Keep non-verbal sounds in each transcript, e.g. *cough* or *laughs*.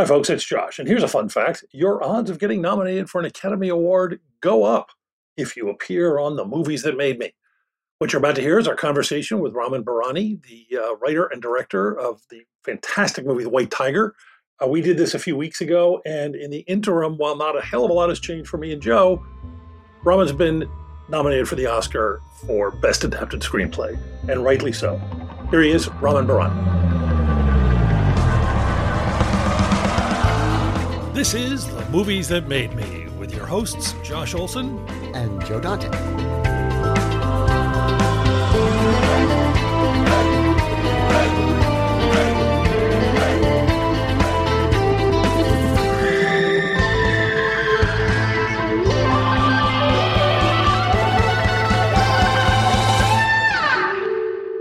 Hi, folks, it's Josh. And here's a fun fact your odds of getting nominated for an Academy Award go up if you appear on the movies that made me. What you're about to hear is our conversation with Ramin Bahrani, the uh, writer and director of the fantastic movie The White Tiger. Uh, we did this a few weeks ago, and in the interim, while not a hell of a lot has changed for me and Joe, Ramin's been nominated for the Oscar for Best Adapted Screenplay, and rightly so. Here he is, Ramin Bahrani. This is The Movies That Made Me with your hosts, Josh Olson and Joe Dante.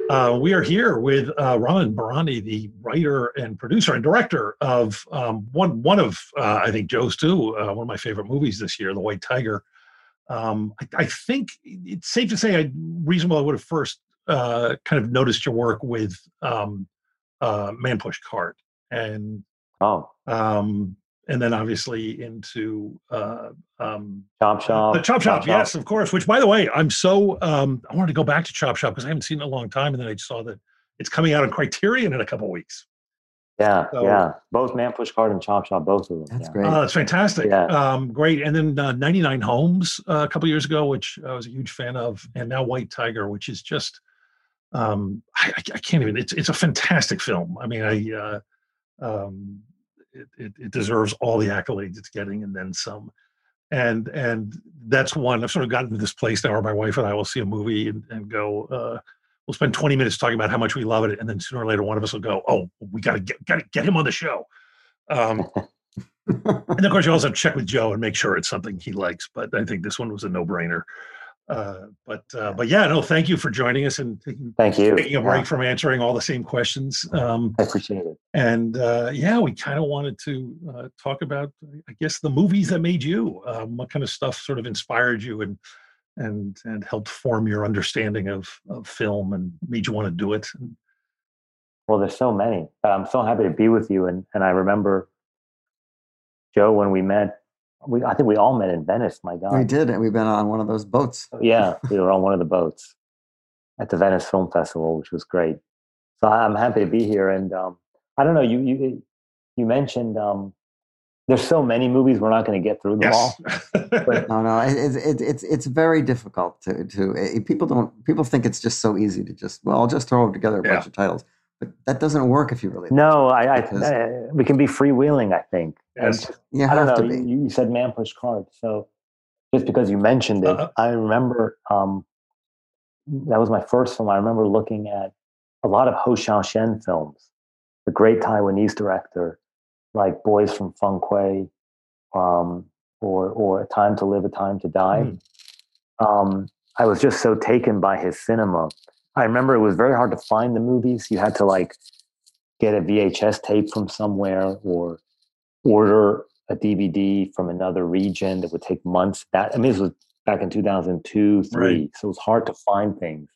Uh, we are here with uh, Ramin Bahrani, the writer and producer and director of um, one one of uh, I think Joe's too uh, one of my favorite movies this year, The White Tiger. Um, I, I, think it's safe to say I reasonable I would have first uh, kind of noticed your work with um, uh, Man Push Cart and oh um, and then obviously into uh, um, Chop Shop. The Chop Shop, Chop yes, Shop. of course. Which, by the way, I'm so um, I wanted to go back to Chop Shop because I haven't seen it in a long time, and then I just saw that it's coming out on Criterion in a couple weeks. Yeah, so, yeah. Both Man Push Cart and Chop Shop, both of them. That's yeah. great. Uh, that's fantastic. Yeah. Um, great. And then uh, 99 Homes uh, a couple years ago, which I was a huge fan of, and now White Tiger, which is just um, I, I, can't even. It's it's a fantastic film. I mean, I uh, um, it, it, it, deserves all the accolades it's getting and then some. And and that's one I've sort of gotten to this place now where my wife and I will see a movie and, and go, uh, we'll spend 20 minutes talking about how much we love it, and then sooner or later one of us will go, oh, we gotta get gotta get him on the show. Um, *laughs* and of course you also check with Joe and make sure it's something he likes. But I think this one was a no brainer. Uh, but uh, but yeah, no, thank you for joining us and taking, thank you taking a break yeah. from answering all the same questions. Um, I appreciate it. And uh, yeah, we kind of wanted to uh, talk about, I guess, the movies that made you. Um, what kind of stuff sort of inspired you and and and helped form your understanding of of film and made you want to do it. And, well, there's so many. but I'm so happy to be with you. And and I remember Joe when we met we I think we all met in Venice. My God, we did, and we've been on one of those boats. yeah, we were on one of the boats at the Venice Film Festival, which was great. So I'm happy to be here. And um, I don't know, you you you mentioned um, there's so many movies we're not going to get through them yes. all. But, no, no, it's it, it's it's very difficult to to uh, people don't people think it's just so easy to just well I'll just throw together a yeah. bunch of titles. But that doesn't work if you really. No, I, I, I, we can be freewheeling. I think. Yes. You I don't know. You, you, said man push cart, so just because you mentioned it, uh-huh. I remember um, that was my first film. I remember looking at a lot of Hou Hsiao-hsien films, the great Taiwanese director, like Boys from Feng Kuei, um, or or A Time to Live, A Time to Die. Mm. Um, I was just so taken by his cinema I remember it was very hard to find the movies. You had to like get a VHS tape from somewhere or order a DVD from another region that would take months. That I mean, this was back in 2002, three. Right. So it was hard to find things.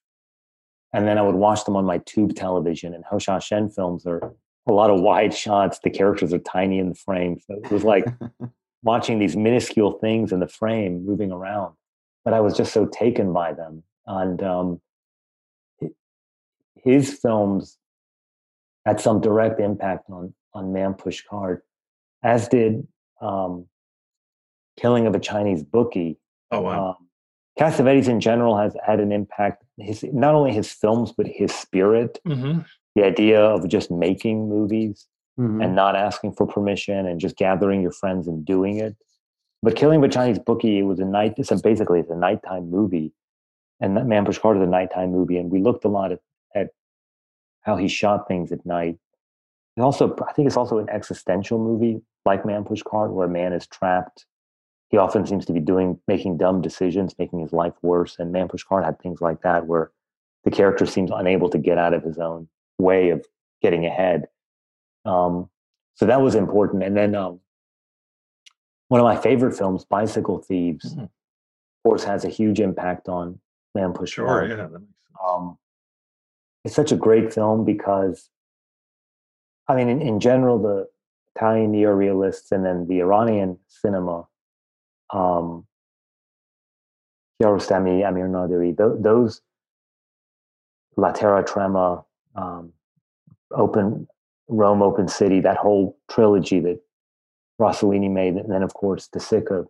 And then I would watch them on my tube television. And Hou Hsiao-hsien films are a lot of wide shots. The characters are tiny in the frame. So it was like *laughs* watching these minuscule things in the frame moving around. But I was just so taken by them. And um, his films had some direct impact on on Man Push Cart, as did um, Killing of a Chinese Bookie. Oh wow! Um, Cassavetes in general has had an impact. His not only his films but his spirit. Mm-hmm. The idea of just making movies mm-hmm. and not asking for permission and just gathering your friends and doing it. But Killing of a Chinese Bookie, it was a night. It's a, basically it's a nighttime movie, and that Man Push Cart is a nighttime movie. And we looked a lot at how he shot things at night. and also I think it's also an existential movie like Man Push Cart, where a man is trapped. He often seems to be doing making dumb decisions, making his life worse. And Man Push Cart had things like that where the character seems unable to get out of his own way of getting ahead. Um, so that was important. And then um, one of my favorite films, Bicycle Thieves, mm-hmm. of course, has a huge impact on Man Push Sure, Cart. yeah. Um, it's such a great film because, I mean, in, in general, the Italian neorealists and then the Iranian cinema, um, Kiarostami, Amir Naderi, those La Terra Trema, um, Open Rome, Open City, that whole trilogy that Rossellini made, and then of course De Sica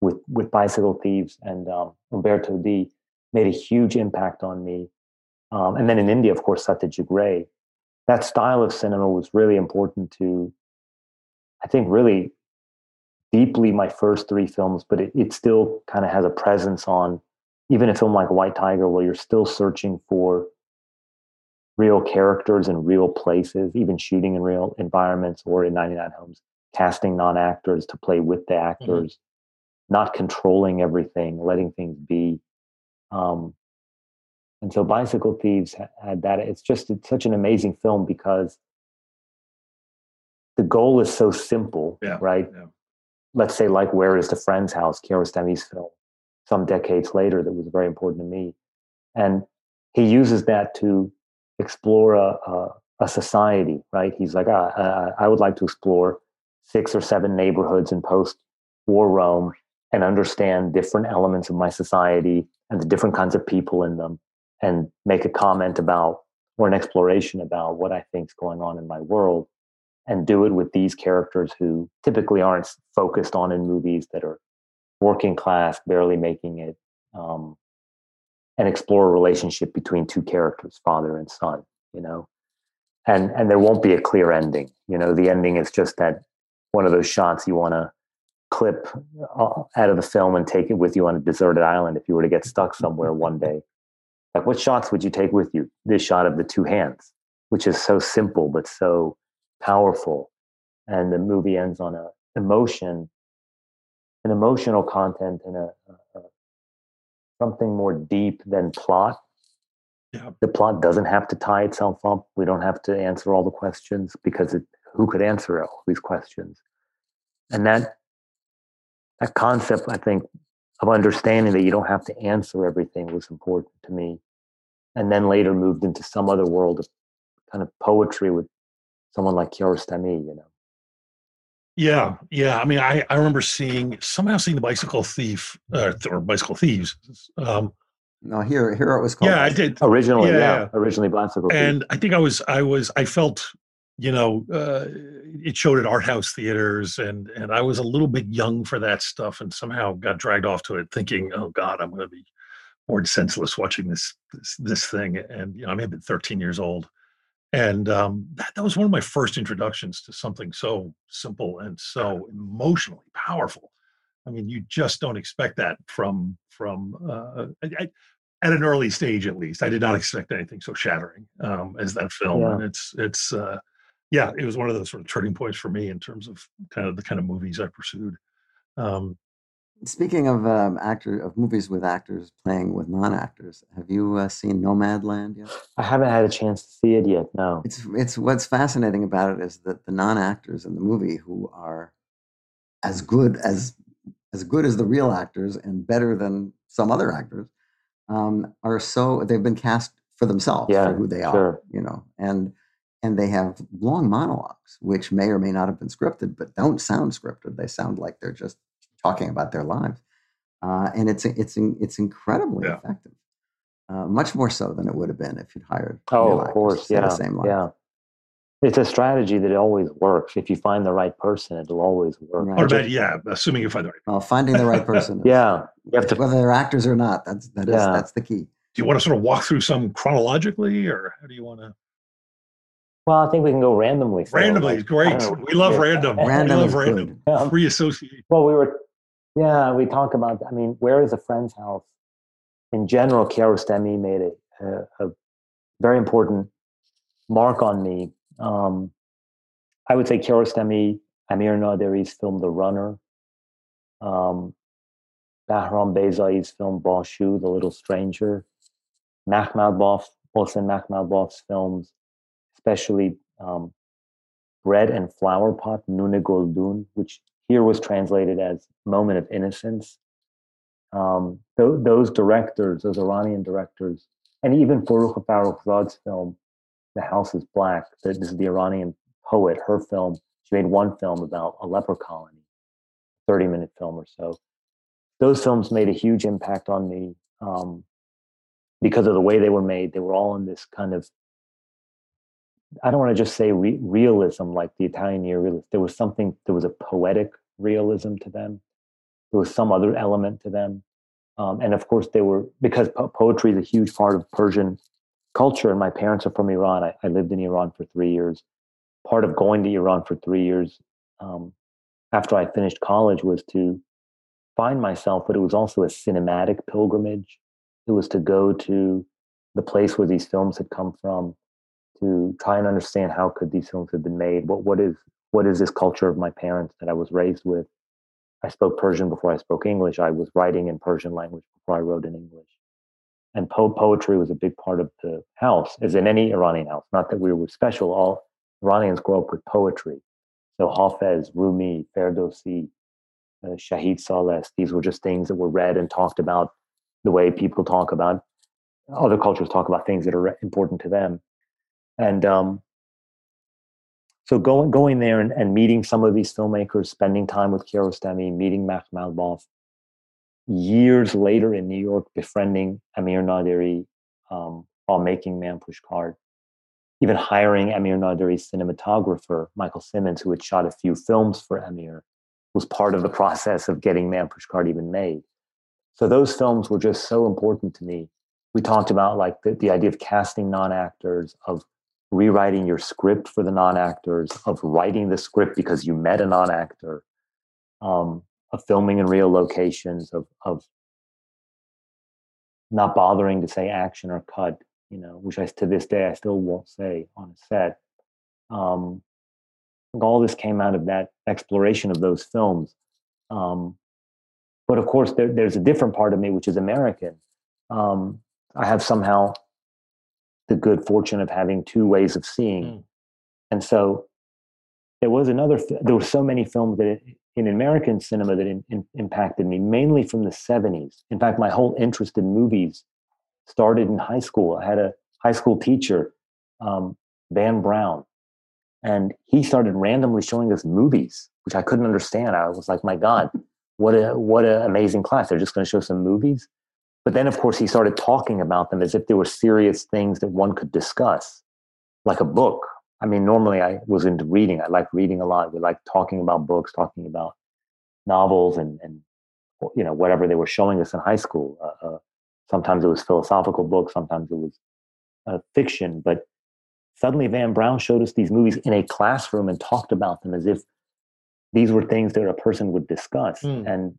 with with Bicycle Thieves and um, Umberto D made a huge impact on me. Um, and then in India, of course, Satyajit Ray. That style of cinema was really important to, I think, really deeply my first three films, but it, it still kind of has a presence on even a film like White Tiger, where you're still searching for real characters in real places, even shooting in real environments or in 99 Homes, casting non actors to play with the mm-hmm. actors, mm-hmm. not controlling everything, letting things be. Um, and so Bicycle Thieves had that. It's just it's such an amazing film because the goal is so simple, yeah, right? Yeah. Let's say, like, Where is the Friend's House, Kiarostami's film, some decades later, that was very important to me. And he uses that to explore a, a, a society, right? He's like, ah, uh, I would like to explore six or seven neighborhoods in post war Rome and understand different elements of my society and the different kinds of people in them and make a comment about or an exploration about what I think is going on in my world and do it with these characters who typically aren't focused on in movies that are working class, barely making it. Um, and explore a relationship between two characters, father and son, you know. And and there won't be a clear ending. You know, the ending is just that one of those shots you want to clip uh, out of the film and take it with you on a deserted island if you were to get stuck somewhere one day. Like what shots would you take with you? This shot of the two hands, which is so simple but so powerful. And the movie ends on a emotion, an emotional content and a, a something more deep than plot. Yeah. The plot doesn't have to tie itself up. We don't have to answer all the questions because it, who could answer all these questions? And that that concept, I think, of understanding that you don't have to answer everything was important to me. And then later moved into some other world of kind of poetry with someone like Kiarostami, you know. Yeah, yeah. I mean, I, I remember seeing somehow seeing the bicycle thief uh, or bicycle thieves. Um, no, here here it was called. Yeah, I did originally. Yeah, yeah. originally bicycle. And I think I was I was I felt you know uh, it showed at art house theaters and and I was a little bit young for that stuff and somehow got dragged off to it thinking oh God I'm going to be bored senseless watching this this this thing and you know I may have been 13 years old. And um, that, that was one of my first introductions to something so simple and so emotionally powerful. I mean you just don't expect that from from uh, I, at an early stage at least. I did not expect anything so shattering um, as that film yeah. and it's it's uh, yeah it was one of those sort of turning points for me in terms of kind of the kind of movies i pursued um, Speaking of um, actor of movies with actors playing with non-actors, have you uh, seen Nomadland yet? I haven't had a chance to see it yet. No. It's it's what's fascinating about it is that the non-actors in the movie who are as good as as good as the real actors and better than some other actors um, are so they've been cast for themselves yeah, for who they sure. are, you know, and and they have long monologues which may or may not have been scripted, but don't sound scripted. They sound like they're just talking about their lives, uh, and it's it's it's incredibly yeah. effective. Uh, much more so than it would have been if you'd hired. Oh, of course, yeah, the same yeah. It's a strategy that always works. If you find the right person, it'll always work. Right. Or about, yeah, assuming you find the right. Well, finding the right person. *laughs* yeah, you have to whether they're actors or not. That's that is, yeah. that's the key. Do you want to sort of walk through some chronologically, or how do you want to? Well, I think we can go randomly. Randomly, like, great. We love random. Random we love random. Free association. Well, we were yeah, we talk about. I mean, where is a friend's house? In general, Kiarostami made a, a, a, very important mark on me. Um, I would say Kiarostami, Amir Naderi's film The Runner, um, Bahram Beyzai's film Bashu, The Little Stranger, Makhmalbaf, Mohsen Makhmalbaf's films, especially um, Bread and Flower Pot, Nune Goldun, which here was translated as Moment of Innocence. Um, th- those directors, those Iranian directors, and even Forugh Farrokhzad's film, The House is Black, this is the Iranian poet, her film, she made one film about a leper colony, 30 minute film or so. Those films made a huge impact on me um, because of the way they were made. They were all in this kind of, I don't want to just say re- realism like the Italian neorealist. There was something, there was a poetic realism to them. There was some other element to them. Um, and of course, they were, because po- poetry is a huge part of Persian culture, and my parents are from Iran. I, I lived in Iran for three years part of going to Iran for three years um, after I finished college was to find myself, but it was also a cinematic pilgrimage. It was to go to the place where these films had come from, to try and understand how could these films have been made. What what is what is this culture of my parents that I was raised with? I spoke Persian before I spoke English. I was writing in Persian language before I wrote in English. And po- poetry was a big part of the house, as in any Iranian house. Not that we were special. All Iranians grow up with poetry. So Hafez, Rumi, Ferdowsi, uh, Shahid Saleh, these were just things that were read and talked about the way people talk about other cultures talk about things that are important to them. And um, so going going there and, and, meeting some of these filmmakers, spending time with Kiarostami, meeting Makhmalbaf, years later in New York, befriending Amir Naderi um, while making Man Push Cart, even hiring Amir Naderi's cinematographer, Michael Simmonds, who had shot a few films for Amir, was part of the process of getting Man Pushcart even made. So those films were just so important to me. We talked about like the, the idea of casting non-actors, of rewriting your script for the non-actors, of writing the script because you met a non-actor, um, of filming in real locations, of of not bothering to say action or cut you know, which I to this day I still won't say on a set. Um, all this came out of that exploration of those films. Um, but of course, there, there's a different part of me which is American. Um, I have somehow the good fortune of having two ways of seeing, mm. and so there was another. There were so many films that in American cinema that in, in, impacted me, mainly from the '70s. In fact, my whole interest in movies started in high school. I had a high school teacher, um, Van Brown, and he started randomly showing us movies, which I couldn't understand. I was like, my God, what a what an amazing class! They're just going to show some movies. But then, of course, he started talking about them as if they were serious things that one could discuss, like a book. I mean, normally I was into reading. I like reading a lot. We like talking about books, talking about novels, and and you know whatever they were showing us in high school. Uh, uh, Sometimes it was philosophical books, sometimes it was uh, fiction. But suddenly Van Brown showed us these movies in a classroom and talked about them as if these were things that a person would discuss. Mm. And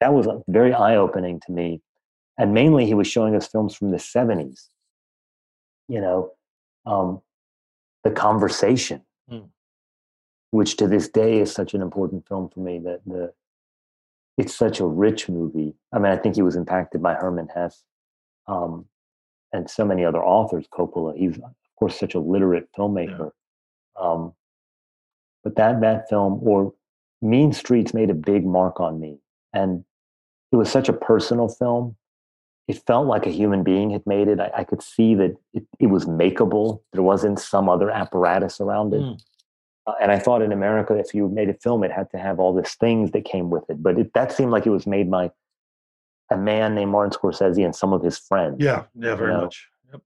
that was very eye opening to me. And mainly, he was showing us films from the 70s. You know, um, The Conversation, mm. which to this day is such an important film for me. That the it's such a rich movie. I mean, I think he was impacted by Hermann Hesse um, and so many other authors. Coppola, he's of course such a literate filmmaker. Yeah. Um, but that that film or Mean Streets made a big mark on me, and it was such a personal film. It felt like a human being had made it. I, I could see that it, it, was makeable. There wasn't some other apparatus around it. Mm. Uh, and I thought in America, if you made a film, it had to have all these things that came with it. But it, that seemed like it was made by a man named Martin Scorsese and some of his friends. Yeah, yeah, very know, much. Yep.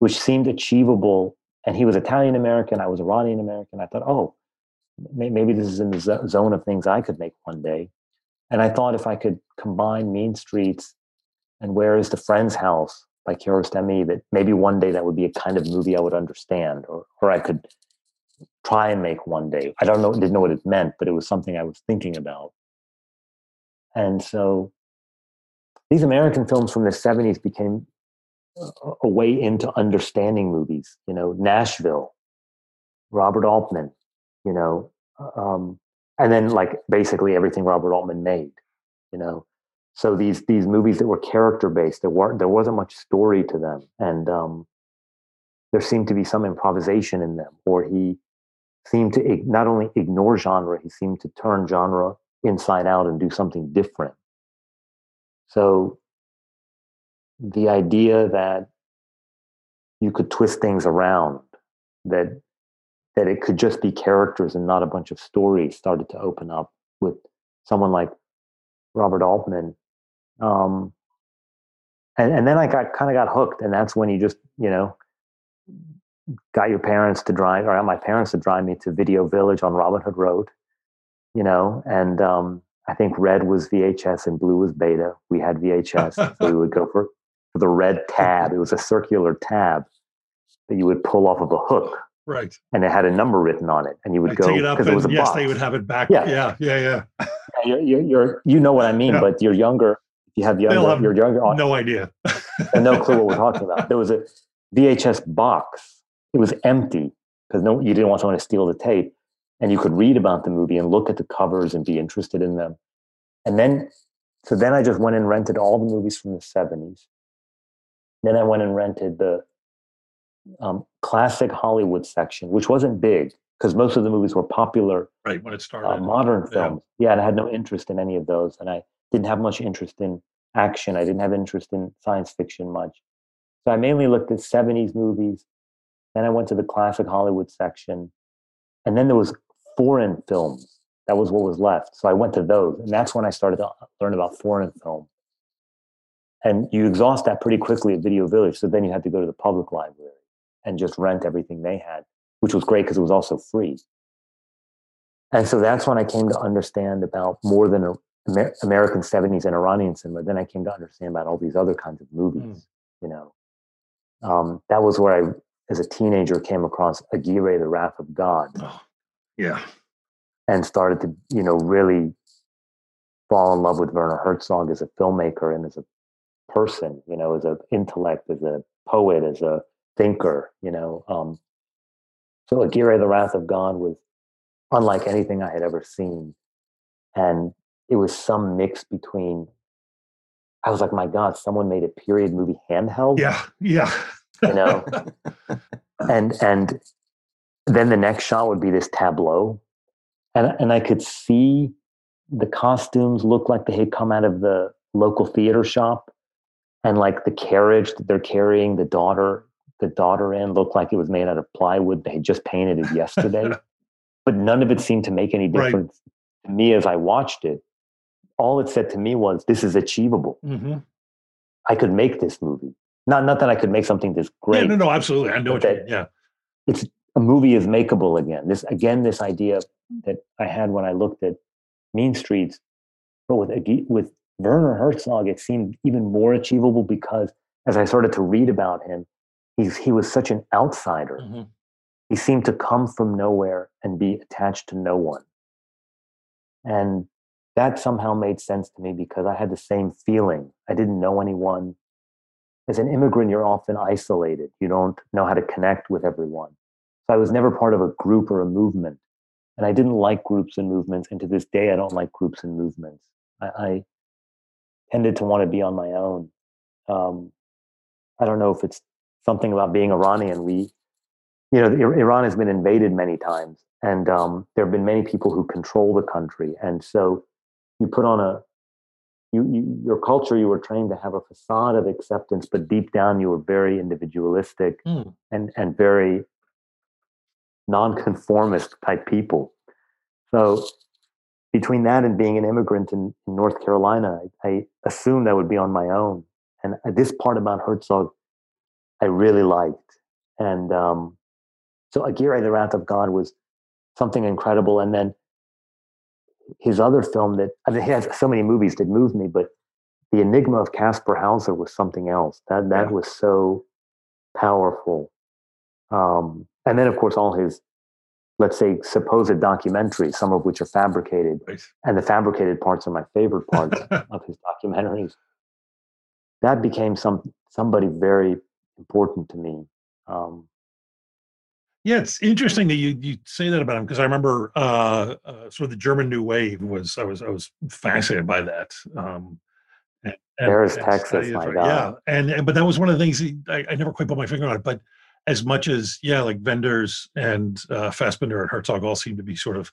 Which seemed achievable. And he was Italian American. I was Iranian American. I thought, oh, maybe this is in the zone of things I could make one day. And I thought if I could combine Mean Streets and Where is the Friend's House by Kiarostami, that maybe one day that would be a kind of movie I would understand, or or I could try and make one day. I don't know, didn't know what it meant, but it was something I was thinking about. And so these American films from the 70s became a way into understanding movies. You know, Nashville, Robert Altman, you know, um, and then like basically everything Robert Altman made, you know. So these these movies that were character based, there weren't there wasn't much story to them, and um, there seemed to be some improvisation in them, or he seemed to not only ignore genre, he seemed to turn genre inside out and do something different. So the idea that you could twist things around, that that it could just be characters and not a bunch of stories started to open up with someone like Robert Altman. Um, and, and then I got kind of got hooked, and that's when you just, you know, got your parents to drive, or got my parents to drive me to Video Village on Robin Hood Road, you know, and um, I think red was VHS and blue was beta. We had VHS, *laughs* so we would go for, for the red tab. It was a circular tab that you would pull off of a hook. Right. And it had a number written on it, and you would I'd go because it, it, was a yes, box. they would have it back. Yeah, yeah, yeah, yeah. yeah you're, you're, you're, you know what I *laughs* mean, yeah. but you're younger. You have younger. Have you're younger. No idea. *laughs* and no clue what we're talking about. There was a VHS box. It was empty because no, you didn't want someone to steal the tape and you could read about the movie and look at the covers and be interested in them. And then, so then I just went and rented all the movies from the 70s. Then I went and rented the um, classic Hollywood section, which wasn't big because most of the movies were popular. Right, when it started. Uh, modern films. Yeah. yeah, and I had no interest in any of those. And I didn't have much interest in action. I didn't have interest in science fiction much. So I mainly looked at 70s movies. Then I went to the classic Hollywood section. And then there was foreign films. That was what was left. So I went to those. And that's when I started to learn about foreign film. And you exhaust that pretty quickly at Video Village. So then you had to go to the public library and just rent everything they had, which was great because it was also free. And so that's when I came to understand about more than Amer- American 70s and Iranian cinema. Then I came to understand about all these other kinds of movies, mm. you know. Um, that was where I, as a teenager, came across Aguirre, The Wrath of God. Oh, yeah. And started to, you know, really fall in love with Werner Herzog as a filmmaker and as a person, you know, as an intellect, as a poet, as a thinker, you know. Um, so Aguirre, The Wrath of God was unlike anything I had ever seen. And it was some mix between, I was like, my God, someone made a period movie handheld. Yeah, yeah. you know? *laughs* and and then the next shot would be this tableau. And and I could see the costumes look like they had come out of the local theater shop. And like the carriage that they're carrying the daughter the daughter in looked like it was made out of plywood. They had just painted it yesterday. *laughs* but none of it seemed to make any difference right. to me as I watched it. All it said to me was, this is achievable. Mm-hmm. I could make this movie. Not, not that I could make something this great. Yeah, no, no, absolutely. I know what that, Yeah. It's a movie is makeable again. This again, this idea that I had when I looked at Mean Streets, but with with Werner Herzog, it seemed even more achievable because as I started to read about him, he's, he was such an outsider. Mm-hmm. He seemed to come from nowhere and be attached to no one. And that somehow made sense to me because I had the same feeling. I didn't know anyone. As an immigrant, you're often isolated. You don't know how to connect with everyone. So I was never part of a group or a movement. And I didn't like groups and movements. And to this day, I don't like groups and movements. I, I tended to want to be on my own. Um, I don't know if it's something about being Iranian. We, you know, Iran has been invaded many times, and um, there have been many people who control the country, and so you put on a you, you, your culture you were trained to have a facade of acceptance but deep down you were very individualistic mm. and and very nonconformist type people so between that and being an immigrant in, in north carolina I, I, assumed i would be on my own and this part about herzog I really liked. And um, so Aguirre, The Wrath of God was something incredible. And then his other film that, I mean, he has so many movies that moved me, but The Enigma of Kaspar Hauser was something else. That, that yeah. was so powerful. Um, and then, of course, all his, let's say, supposed documentaries, some of which are fabricated. Right. And the fabricated parts are my favorite parts *laughs* of his documentaries. That became some somebody very important to me. Um, Yeah, it's interesting that you you say that about him because I remember uh, uh, sort of the German New Wave was I was I was fascinated by that. Um, and, There's and Texas, my God. yeah, and, and but that was one of the things I, I never quite put my finger on it. But as much as yeah, like Wenders and uh, Fassbinder and Herzog all seem to be sort of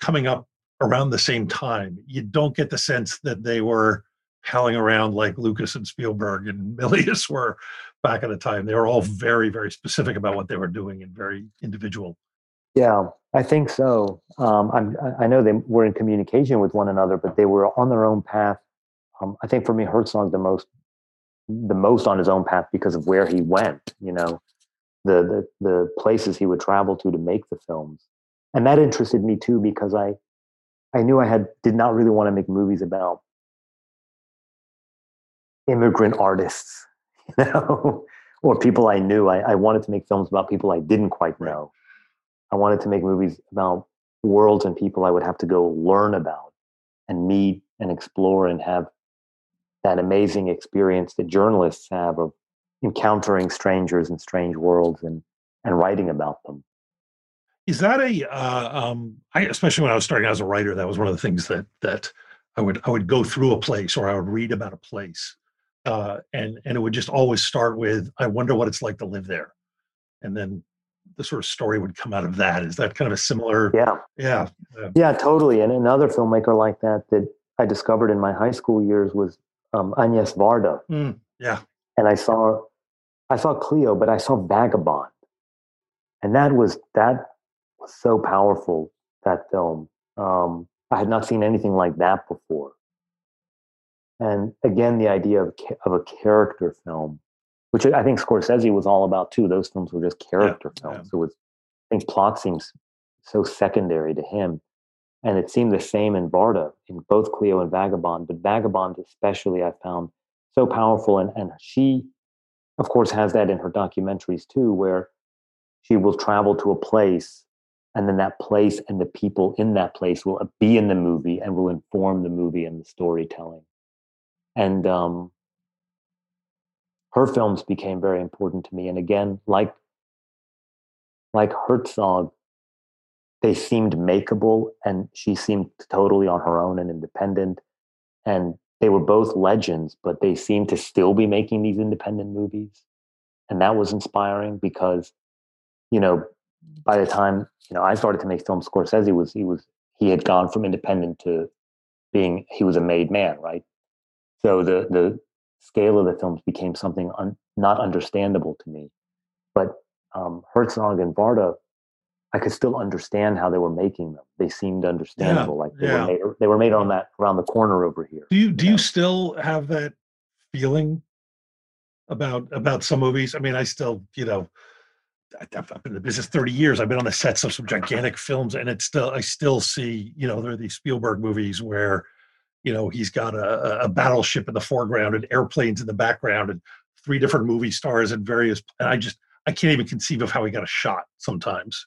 coming up around the same time, you don't get the sense that they were palling around like Lucas and Spielberg and *laughs* Milius were back at the time. They were all very, very specific about what they were doing and very individual. Yeah, I think so. Um, I know they were in communication with one another, but they were on their own path. Um, I think for me, Herzog the most, the most on his own path because of where he went. You know, the the the places he would travel to to make the films, and that interested me too because I, I knew I had did not really want to make movies about immigrant artists *laughs* you know, or people I knew. I, I, wanted to make films about people I didn't quite know. I wanted to make movies about worlds and people I would have to go learn about and meet and explore and have that amazing experience that journalists have of encountering strangers in strange worlds and and writing about them. Is that a uh, um, I, especially when I was starting out as a writer, that was one of the things that that I would I would go through a place or I would read about a place uh, and and it would just always start with i wonder what it's like to live there. And then the sort of story would come out of that. Is that kind of a similar yeah. Yeah yeah. Totally. And another filmmaker like that that i discovered in my high school years was um, agnes varda. Mm, yeah. And i saw i saw cleo but i saw vagabond. And that was that was so powerful that film. Um, i had not seen anything like that before and again, the idea of, of a character film, which I think Scorsese was all about too. Those films were just character yeah, films. Yeah. It was, I think plot seems so secondary to him. And it seemed the same in Varda, in both Cleo and Vagabond, but Vagabond especially I found so powerful. And, and she, of course, has that in her documentaries too, where she will travel to a place and then that place and the people in that place will uh, be in the movie and will inform the movie and the storytelling and um, her films became very important to me. And again, like like Herzog, they seemed makeable, and she seemed totally on her own and independent. And they were both legends, but they seemed to still be making these independent movies, and that was inspiring because, you know, by the time you know I started to make films, Scorsese was he was he had gone from independent to being he was a made man, right? So the the scale of the films became something un, not understandable to me. But um, Herzog and Varda, I could still understand how they were making them. They seemed understandable, yeah, like they yeah. were made. They were made on that around the corner over here. Do you do you, you still have that feeling about about some movies? I mean, I still, you know, I've been in the business 30 years. I've been on the sets of some gigantic films, and it's still I still see, you know, there are these Spielberg movies where you know he's got a, a battleship in the foreground and airplanes in the background and three different movie stars and various and i just i can't even conceive of how he got a shot sometimes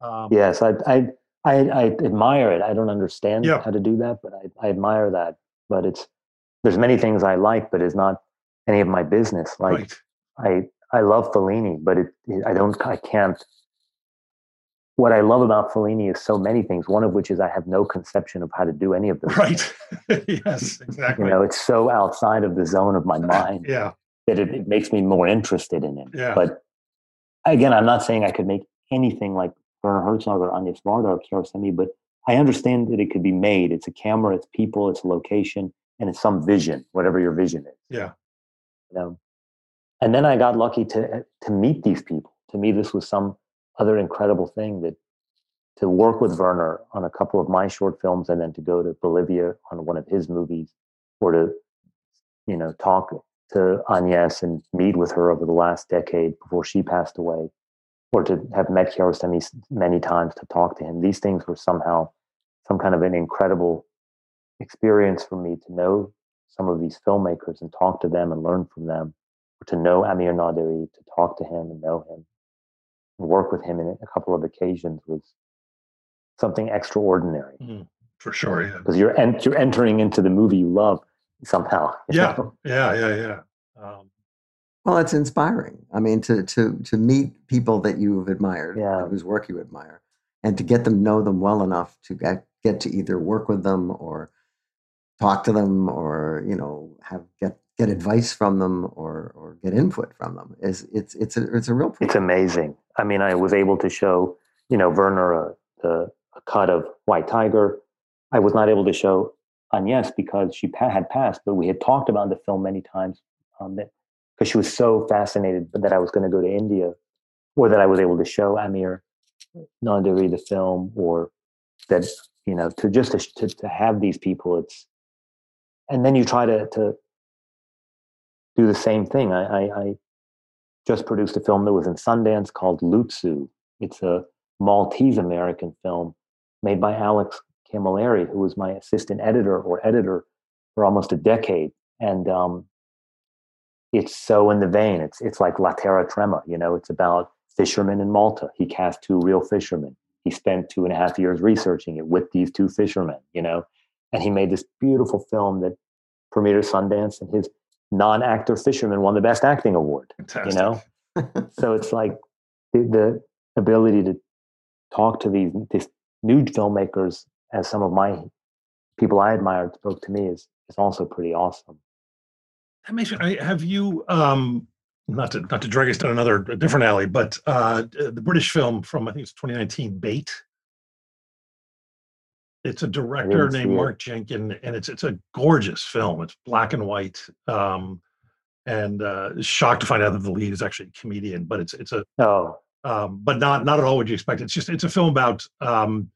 um, yes I, I i i admire it i don't understand yeah. how to do that but I, I admire that but it's there's many things i like but it's not any of my business like right. i i love fellini but it, it i don't i can't what I love about Fellini is so many things. One of which is I have no conception of how to do any of them. Right. *laughs* yes, exactly. You know, it's so outside of the zone of my *laughs* mind. yeah. That it, it, makes me more interested in it. Yeah. But again, I'm not saying I could make anything like Werner Herzog or Agnes Varda or Kiarostami, but I understand that it could be made. It's a camera, it's people, it's a location, and it's some vision, whatever your vision is. Yeah. You know. And then I got lucky to to meet these people. To me, this was some other incredible thing that to work with Werner on a couple of my short films and then to go to Bolivia on one of his movies or to, you know, talk to Agnes and meet with her over the last decade before she passed away, or to have met Kiarostami many times to talk to him. These things were somehow some kind of an incredible experience for me to know some of these filmmakers and talk to them and learn from them, or to know Amir Naderi, to talk to him and know him work with him in a couple of occasions was something extraordinary. Mm, for sure, yeah. Because you're en- you're entering into the movie you love somehow. *laughs* You yeah, know? yeah, yeah, yeah. Um, Well, it's inspiring. I mean, to to to meet people that you've admired, yeah. whose work you admire, and to get them know them well enough to get, get to either work with them or talk to them or you know have get get advice from them or or get input from them is it's it's a it's a real it's amazing i mean i was able to show you know werner a, a, a cut of white tiger i was not able to show agnes because she pa- had passed but we had talked about the film many times um, because she was so fascinated that i was going to go to india or that i was able to show amir naderi the film or that you know to just to, to have these people it's and then you try to to do the same thing. I, I, I just produced a film that was in Sundance called Luzzu. It's a Maltese American film made by Alex Camilleri, who was my assistant editor or editor for almost a decade. And um, it's so in the vein. It's it's like La Terra Trema. You know, it's about fishermen in Malta. He cast two real fishermen. He spent two and a half years researching it with these two fishermen. You know, and he made this beautiful film that premiered at Sundance, and his non-actor fisherman won the Best Acting Award. Fantastic. You know, *laughs* so it's like the, the, ability to talk to these these new filmmakers, as some of my people I admired spoke to me, is is also pretty awesome. That makes. Have you? um not to not to drag us down another different alley, but uh the British film from I think it's 2019, Bait. It's a director named Mark Jenkin, and it's it's a gorgeous film. It's black and white, um, and uh, shocked to find out that the lead is actually a comedian. But it's it's a oh, um, but not not at all what you expect. It's just it's a film about um,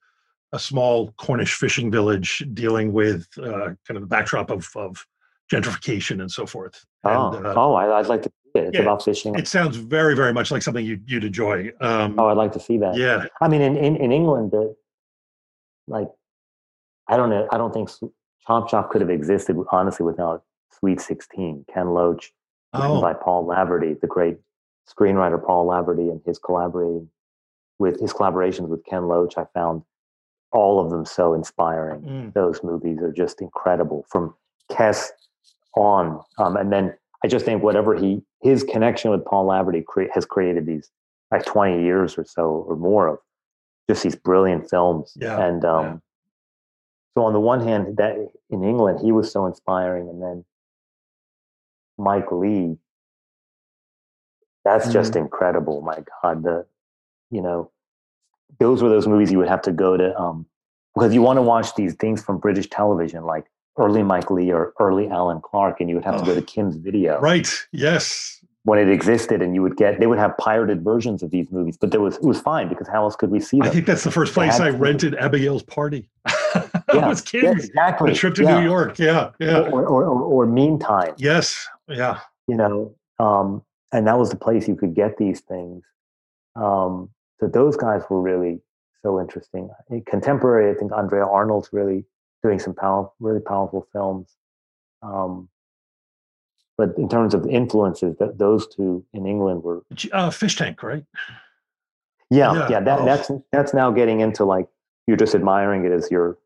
a small Cornish fishing village dealing with uh, kind of the backdrop of of gentrification and so forth. Oh, and, uh, oh, I, would like to see it. It's yeah, about fishing. It sounds very very much like something you, you'd enjoy. Um, oh, I'd like to see that. Yeah, I mean, in in, in England, the like I don't know. I don't think Chop Shop could have existed honestly without Sweet Sixteen. Ken Loach, oh. by Paul Laverty, the great screenwriter Paul Laverty, and his collaborating with his collaborations with Ken Loach. I found all of them so inspiring. Mm. Those movies are just incredible from Kes on, um, and then I just think whatever he his connection with Paul Laverty cre- has created these like twenty years or so or more of just these brilliant films. Yeah, and um, so on the one hand, that in England he was so inspiring, and then Mike Leigh, that's mm just incredible. My God, the you know, those were those movies you would have to go to um, because you want to watch these things from British television, like early Mike Leigh or early Alan Clarke, and you would have oh, to go to Kim's Video. Right. Yes. When it existed, and you would get, they would have pirated versions of these movies, but there was it was fine because how else could we see them? I think that's the first place I rented Abigail's Party. *laughs* *laughs* yeah, with kids. Yeah, exactly. A trip to yeah. New York. Yeah. Yeah. Or, or, or, or, Meantime. Yes. Yeah. You know, um, and that was the place you could get these things. Um, so those guys were really so interesting. Contemporary, I think Andrea Arnold's really doing some power, really powerful films. Um, but in terms of influences, that those two in England were uh, Fish Tank, right? Yeah, yeah. yeah that, oh. That's that's now getting into like you're just admiring it as you're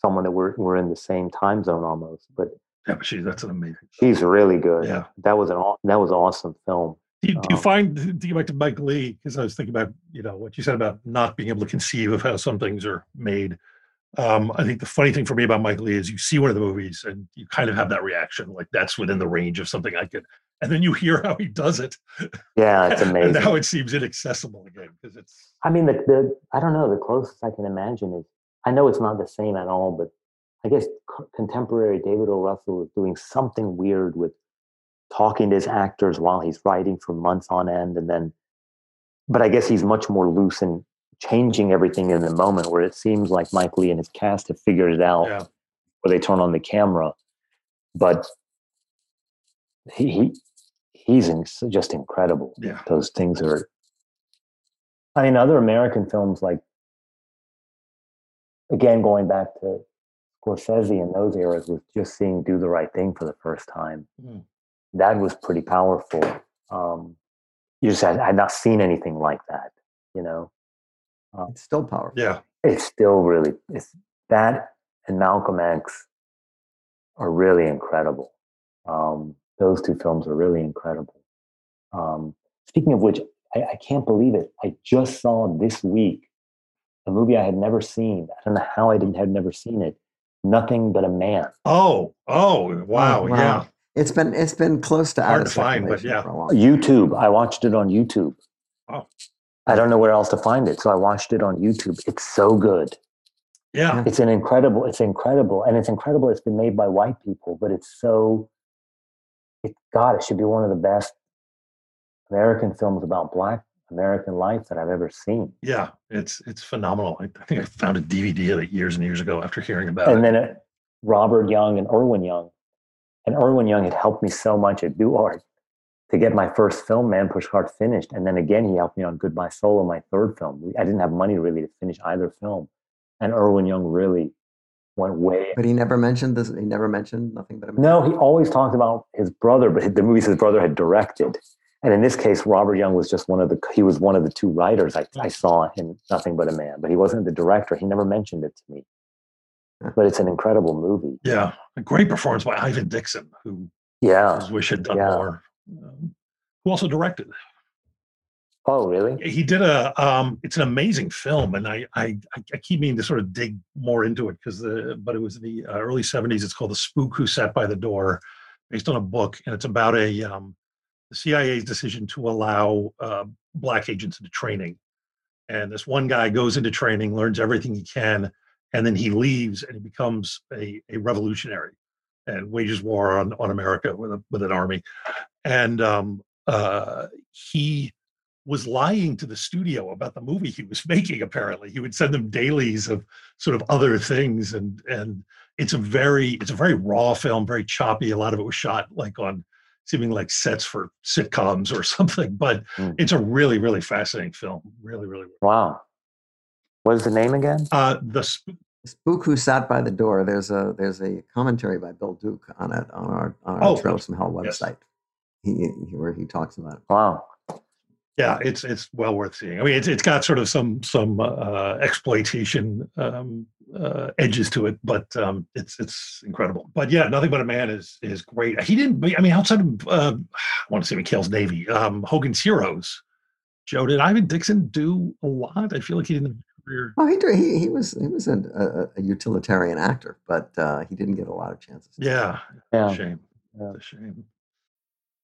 someone that we're we're in the same time zone almost. But yeah, but she that's an amazing. She's really good. Yeah, that was an that was an awesome film. Do you, do you um, find do you like to Mike Leigh Because I was thinking about you know what you said about not being able to conceive of how some things are made. Um, I think the funny thing for me about Mike Leigh is you see one of the movies and you kind of have that reaction, like that's within the range of something I could and then you hear how he does it. Yeah, it's *laughs* amazing. and now it seems inaccessible again because it's. I mean, the, the I don't know. The closest I can imagine is I know it's not the same at all, but I guess contemporary David O. Russell is doing something weird with talking to his actors while he's writing for months on end, and then. But I guess he's much more loose and changing everything in the moment, where it seems like Mike Leigh and his cast have figured it out, yeah. where they turn on the camera. But he, he he's in, just incredible. Yeah, those things are. I mean, other American films like, again, going back to Scorsese in those eras, was just seeing "Do the Right Thing" for the first time. Mm. That was pretty powerful. Um, you just had, had not seen anything like that, you know. Um, it's still powerful. Yeah, it's still really it's that and Malcolm X are really incredible. Um, those two films are really incredible. Um, speaking of which, I, I can't believe it. I just saw this week a movie I had never seen. I don't know how I didn't have never seen it. Nothing but a man. Oh, oh, wow, oh, wow. yeah. It's been it's been close to hard to find, but yeah. YouTube. I watched it on YouTube. Oh. I don't know where else to find it, so I watched it on YouTube. It's so good. Yeah. It's an incredible, it's incredible. And it's incredible it's been made by white people, but it's so it God, it should be one of the best American films about black American life that I've ever seen. Yeah, it's it's phenomenal. I, I think I found a DVD of it years and years ago after hearing about and it. And then it, Robert Young and Irwin Young, and Irwin Young had helped me so much at Duart to get my first film, Man Push Cart, finished. And then again, he helped me on Goodbye Solo, my third film. I didn't have money really to finish either film, and Irwin Young really went way. But he never mentioned this. He never mentioned nothing but a. No, he always talked about his brother, but the movies his brother had directed. And in this case, Robert Young was just one of the he was one of the two writers I, I saw in Nothing But a Man, but he wasn't the director. He never mentioned it to me. But it's an incredible movie. Yeah, a great performance by Ivan Dixon, who yeah, wish had done yeah. more. Um, who also directed. Oh, really? He did a. Um, it's an amazing film, and I I, I keep meaning to sort of dig more into it because the but it was in the uh, early '70s. It's called The Spook Who Sat by the Door, based on a book, and it's about a um, the CIA's decision to allow uh, black agents into training. And this one guy goes into training, learns everything he can, and then he leaves and he becomes a, a revolutionary and wages war on, on America with, a, with an army. And um, uh, he was lying to the studio about the movie he was *laughs* making apparently he would send them dailies of sort of other things and and it's a very it's a very raw film very choppy a lot of it was shot like on seeming like sets for sitcoms or *laughs* something. But mm. it's a really, really fascinating film. Really, really. Wow. What is the name again? Uh, the Spook. Spook Who Sat by the Door. There's a there's a commentary by Bill Duke on it on our on our oh, Trailers from Hell website. Yes. He, where he talks about it. Wow yeah, it's it's well worth seeing. I mean, it's it's got sort of some some uh, exploitation um, uh, edges to it, but um, it's it's incredible. But yeah, nothing but a man is is great. He didn't. I mean, outside of uh, I want to say McHale's Navy, um, Hogan's Heroes. Joe, did Ivan Dixon do a lot? I feel like he didn't. Career. Oh, he, he he was he was a, a, a utilitarian actor, but uh, he didn't get a lot of chances. Yeah, yeah. shame. Yeah. a shame.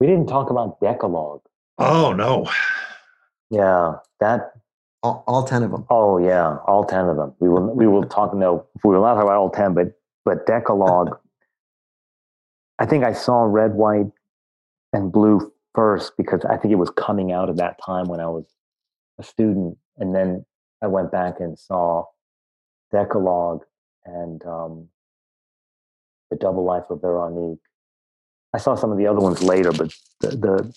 We didn't talk about Decalogue. Oh no. Yeah, that. All, all ten of them. Oh yeah, all ten of them. We will. We will talk. No, we will not talk about all ten, but but Decalogue. *laughs* I think I saw Red, White, and Blue first because I think it was coming out at that time when I was a student, and then I went back and saw Decalogue and um, the Double Life of Veronique I saw some of the other ones later, but the, the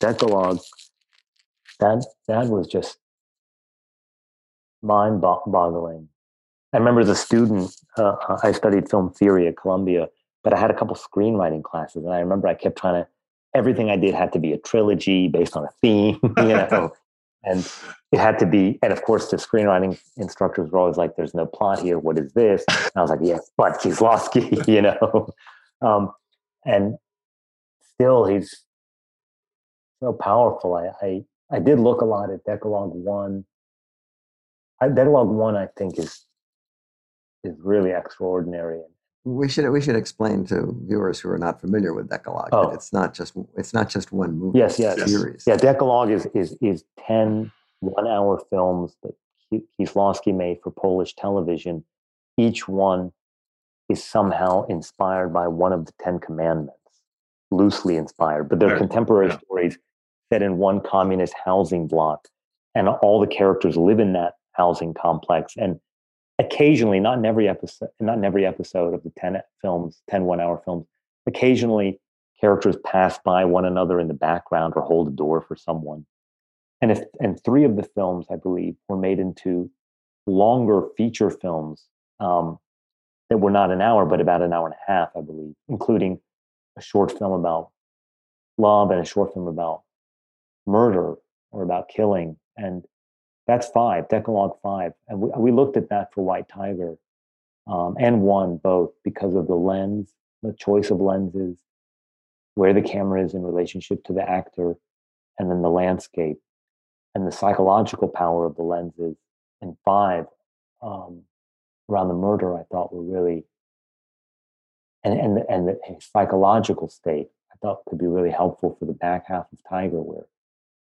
Decalogue, that that was just mind boggling. I remember as a student, uh, I studied film theory at Columbia, but I had a couple screenwriting classes, and I remember I kept trying to. Everything I did had to be a trilogy based on a theme, *laughs* you know, and it had to be. And of course, the screenwriting instructors were always like, "There's no plot here. What is this?" And I was like, "Yes, but Kieslowski," *laughs* you know. Um, and still he's so powerful. I, I, I did look a lot at Decalogue One. I, Decalogue One, I think, is is really extraordinary. We should we should explain to viewers who are not familiar with Decalogue oh. that it's not just it's not just one movie. Yes, yes, series. Yeah, Decalogue is is is 10 one-hour films that Kieslowski made for Polish television. Each one is somehow inspired by one of the Ten Commandments loosely inspired, but they're right. contemporary yeah. stories set in one communist housing block. And all the characters live in that housing complex. And occasionally, not in every episode, not in every episode of the 10 films, 10 one hour films, occasionally characters pass by one another in the background or hold a door for someone. And if and three of the films, I believe, were made into longer feature films um, that were not an hour, but about an hour and a half, I believe, including a short film about love and a short film about murder or about killing. And that's five, Decalogue five. And we, we looked at that for White Tiger um, and one both because of the lens, the choice of lenses, where the camera is in relationship to the actor, and then the landscape and the psychological power of the lenses. And five, um, around the murder, I thought were really, and, and, and the psychological state, I thought could be really helpful for the back half of Tiger, where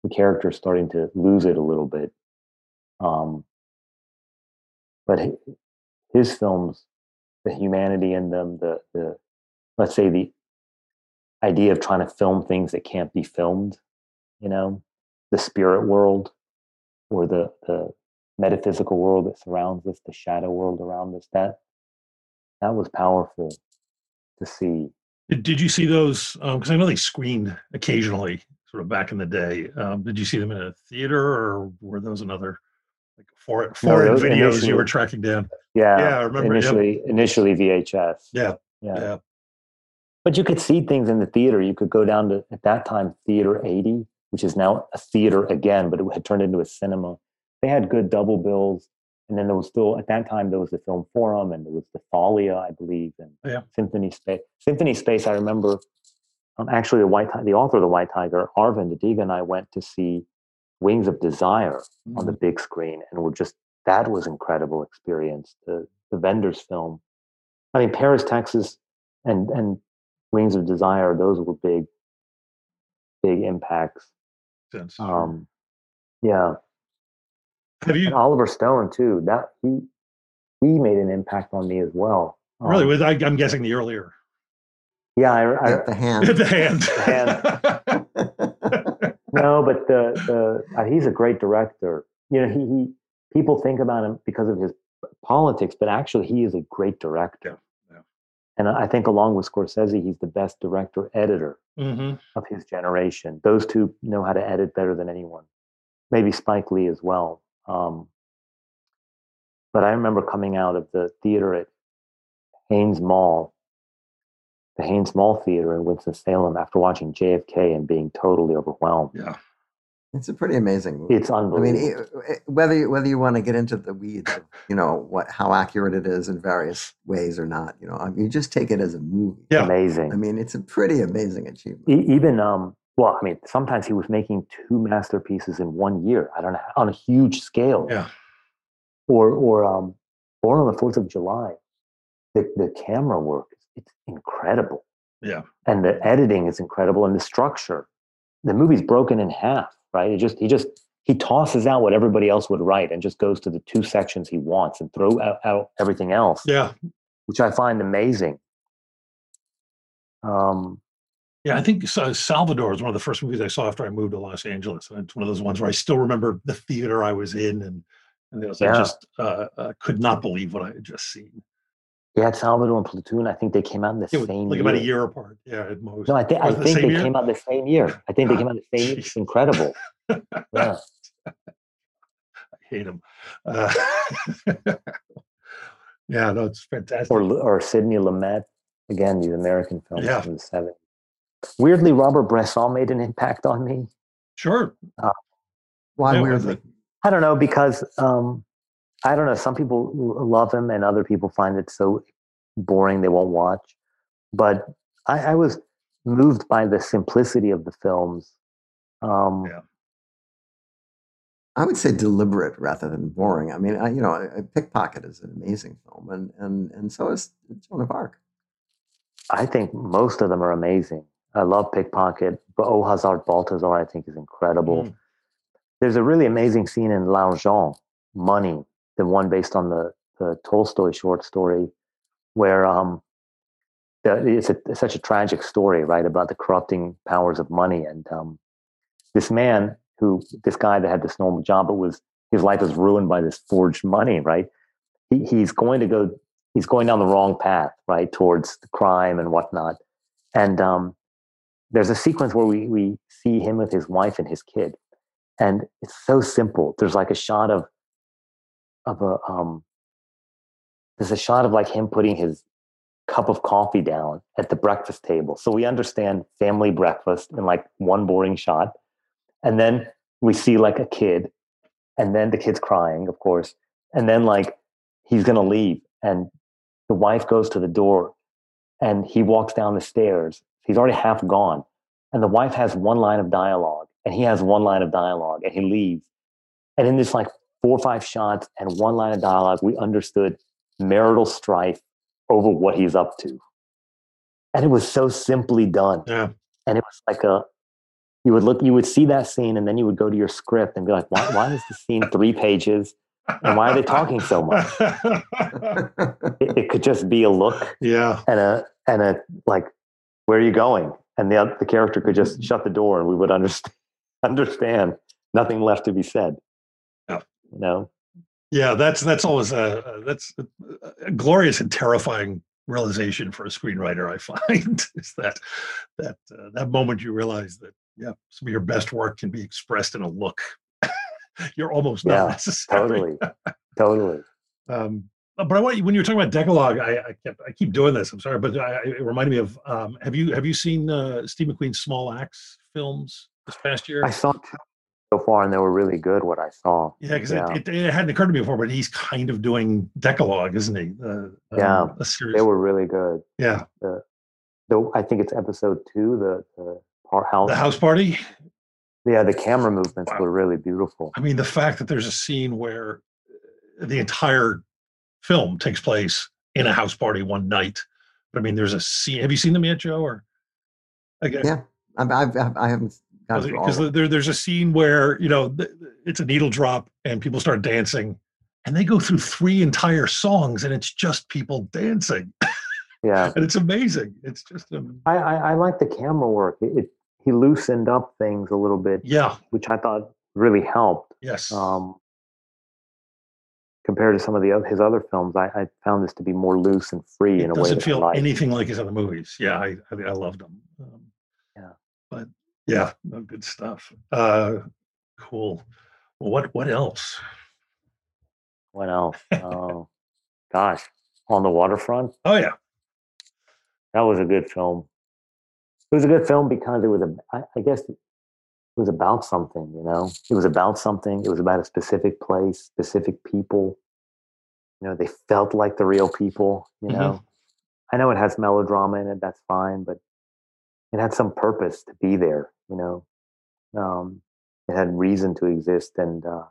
the character is starting to lose it a little bit. Um, but his films, the humanity in them, the the let's say the idea of trying to film things that can't be filmed, you know, the spirit world or the the metaphysical world that surrounds us, the shadow world around us. That that was powerful to see. Did, you see those? Because um, I know they screened occasionally, sort of back in the day. Um, did you see them in a theater, or were those another like foreign foreign no, videos you were tracking down? Yeah, yeah, I remember initially yep. initially VHS. Yeah, yeah, yeah. But you could see things in the theater. You could go down to at that time Theater 80, which is now a theater again, but it had turned into a cinema. They had good double bills. And then there was still at that time there was the Film Forum and there was the Thalia, I believe, and yeah. Symphony Space. Symphony Space, I remember. Um, actually, the white the author of the White Tiger, Arvind Adiga, and I went to see Wings of Desire mm-hmm. on the mm-hmm. big screen, and we're just that was incredible experience. The the Wenders film. I mean, Paris, Texas, and and Wings of Desire. Those were big, big impacts. Um, yeah. Have you and Oliver Stone too? That he he made an impact on me as well. Really? Um, with I, am guessing the earlier. Yeah, I, I the hand. the hand. The hand. no, but the the uh, he's a great director. You know, he, he people think about him because of his politics, but actually he is a great director. Yeah, yeah. And I think along with Scorsese, he's the best director editor mm-hmm. of his generation. Those two know how to edit better than anyone. Maybe Spike Lee as well. Um, but I remember coming out of the theater at Hanes Mall, the Hanes Mall Theater in Winston-Salem after watching JFK and being totally overwhelmed. Yeah. It's a pretty amazing movie. It's unbelievable. I mean, whether you, whether you want to get into the weeds, of, you know what how accurate it is in various ways or not, you know, I mean, you just take it as a movie. Yeah. Amazing. I mean, it's a pretty amazing achievement. E- even um, well, I mean, sometimes he was making two masterpieces in one year. I don't know on a huge scale. Yeah. Or or um, Born on the Fourth of July, the the camera work it's incredible. Yeah. And the editing is incredible, and the structure. The movie's broken in half right? He just he just he tosses out what everybody else would write and just goes to the two sections he wants and throw out, out everything else. Yeah, which I find amazing. Um, yeah, I think Salvador is one of the first movies I saw after I moved to Los Angeles, and it's one of those ones where I still remember the theater I was in, and and was, yeah. I just uh, uh, could not believe what I had just seen. Yeah, Salvador and Platoon. I think they came out in the yeah, same like year. about a year apart. Yeah, at most. No, I, th- I think they year? came out the same year. I think they *laughs* came out the same year. It's incredible. yeah. *laughs* I hate them. Uh, *laughs* yeah, no, it's fantastic. Or, or Sidney Lumet, again, these American films yeah. from the 70s. Weirdly, Robert Bresson made an impact on me. Sure. Uh, Why yeah, weirdly? I don't know, because um, I don't know. Some people love him, and other people find it so boring they won't watch. But I, I was moved by the simplicity of the films. Um, yeah. I would say deliberate rather than boring. I mean, I, you know, Pickpocket is an amazing film, and and and so is Joan of Arc. I think most of them are amazing. I love Pickpocket, but Oh Hazard Balthazar I think is incredible. Mm. There's a really amazing scene in L'Argent, Money, the one based on the, the Tolstoy short story, where um, the, it's, a, it's such a tragic story, right, about the corrupting powers of money. And um, this man, who this guy that had this normal job, but was his life was ruined by this forged money, right? He, he's going to go, he's going down the wrong path, right, towards the crime and whatnot. And um, there's a sequence where we we see him with his wife and his kid, and it's so simple. There's like a shot of of a um. There's a shot of like him putting his cup of coffee down at the breakfast table. So we understand family breakfast in like one boring shot. And then we see like a kid, and then the kid's crying, of course. And then like he's gonna leave. And the wife goes to the door and he walks down the stairs. He's already half gone. And the wife has one line of dialogue, and he has one line of dialogue, and he leaves. And in this like four or five shots and one line of dialogue, we understood marital strife over what he's up to. And it was so simply done. Yeah. And it was like a, you would look, you would see that scene and then you would go to your script and be like, why, why is the scene three pages? And why are they talking so much? *laughs* it, it, could just be a look. Yeah. And a, and a, like, where are you going? And the, the character could just shut the door and we would understand, *laughs* understand nothing left to be said. Yeah. You know? Yeah, that's that's always a that's a, a glorious and terrifying realization for a screenwriter. I *laughs* find is that that uh, that moment you realize that yeah, some of your best work can be expressed in a look. *laughs* You're almost yeah, not necessary. Totally, totally. Um, but I want you when you were talking about Decalogue, I, I, kept, I keep doing this. I'm sorry, but I, it reminded me of um, have you have you seen uh, Steve McQueen's Small Axe films this past year? I saw two so far, and they were really good. What I saw, yeah, because yeah. it, it, it, hadn't occurred to me before, but he's kind of doing Decalogue, isn't he? Uh, yeah, um. They were really good. Yeah, the, the I think it's episode two, the the house, the house party. Yeah, the camera movements wow. were really beautiful. I mean, the fact that there's a scene where the entire film takes place in a house party one night. But I mean, there's a scene. Have you seen them yet, Joe? Or okay. yeah, I've, I've, I haven't because there, there's a scene where you know it's a needle drop and people start dancing and they go through three entire songs and it's just people dancing yeah *laughs* and it's amazing it's just um, I, I, I like the camera work it, it, he loosened up things a little bit yeah which i thought really helped yes um compared to some of the other, his other films I, I found this to be more loose and free it in a way doesn't feel anything like his other movies yeah i i, I loved them um, yeah but yeah, no, good stuff. Uh, cool. Well, what what else? What else? oh, gosh, on the waterfront. Oh yeah, that was a good film. It was a good film because it was a. I, I guess it was about something. You know, it was about something. It was about a specific place, specific people. You know, they felt like the real people. You know, mm-hmm. I know it has melodrama in it. That's fine, but it had some purpose to be there you know um, it had reason to exist and uh,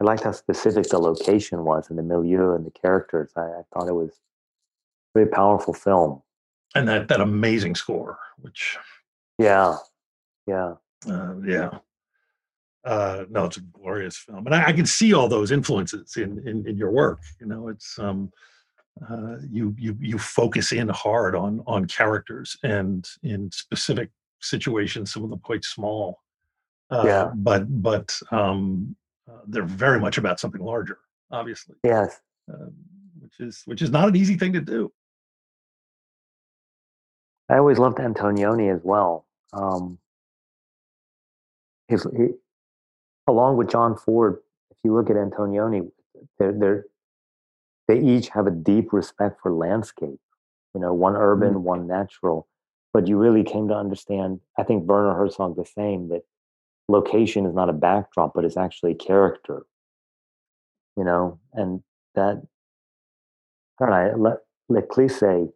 i liked how specific the location was and the milieu and the characters i, I thought it was a very powerful film and that that amazing score which yeah yeah uh, yeah uh, no, it's a glorious film, and I, I, can see all those influences in, in in your work. You know, it's um, uh, you you you focus in hard on on characters and in specific situations, some of them quite small. Uh, yeah. But but um, uh, they're very much about something larger, obviously. Yes. Uh, which is which is not an easy thing to do. I always loved Antonioni as well. Um, his, he, along with John Ford, if you look at Antonioni, they're, they're, they each have a deep respect for landscape. You know, one urban, mm-hmm. one natural but you really came to understand i think werner herzog the same that location is not a backdrop but it's actually a character you know and that i don't know le, cliché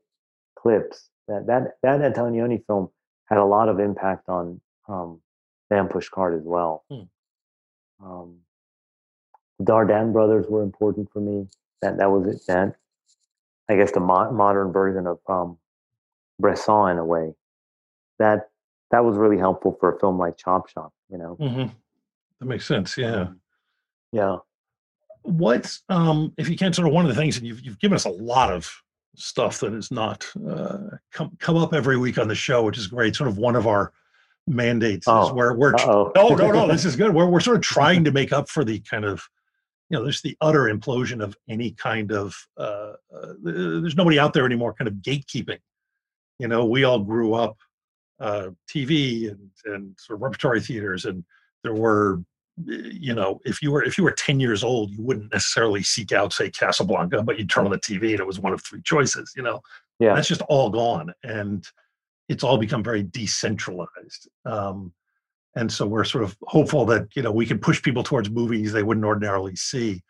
clips that that that antonioni film had a lot of impact on um Man Push Cart as well hmm. um the Dardenne brothers were important for me that that was it that i guess the mo- modern version of um Bresson in a way. That that was really helpful for a film like Chop Shop. You know, mm-hmm. that makes sense. Yeah, um, yeah. What's um, if you can sort of one of the things that you've you've given us a lot of stuff that is not uh, come come up every week on the show, which is great. Sort of one of our mandates oh. is where we're oh no no this *laughs* is good. Where we're sort of trying to make up for the kind of you know there's the utter implosion of any kind of uh, uh, there's nobody out there anymore kind of gatekeeping you know we all grew up uh, TV and and sort of repertory theaters, and there were you know, if you were if you were 10 years old, you wouldn't necessarily seek out, say, Casablanca, but you'd turn on the TV and it was one of three choices, you know. Yeah. That's just all gone. And it's all become very decentralized. Um, and so we're sort of hopeful that, you know, we can push people towards movies they wouldn't ordinarily see.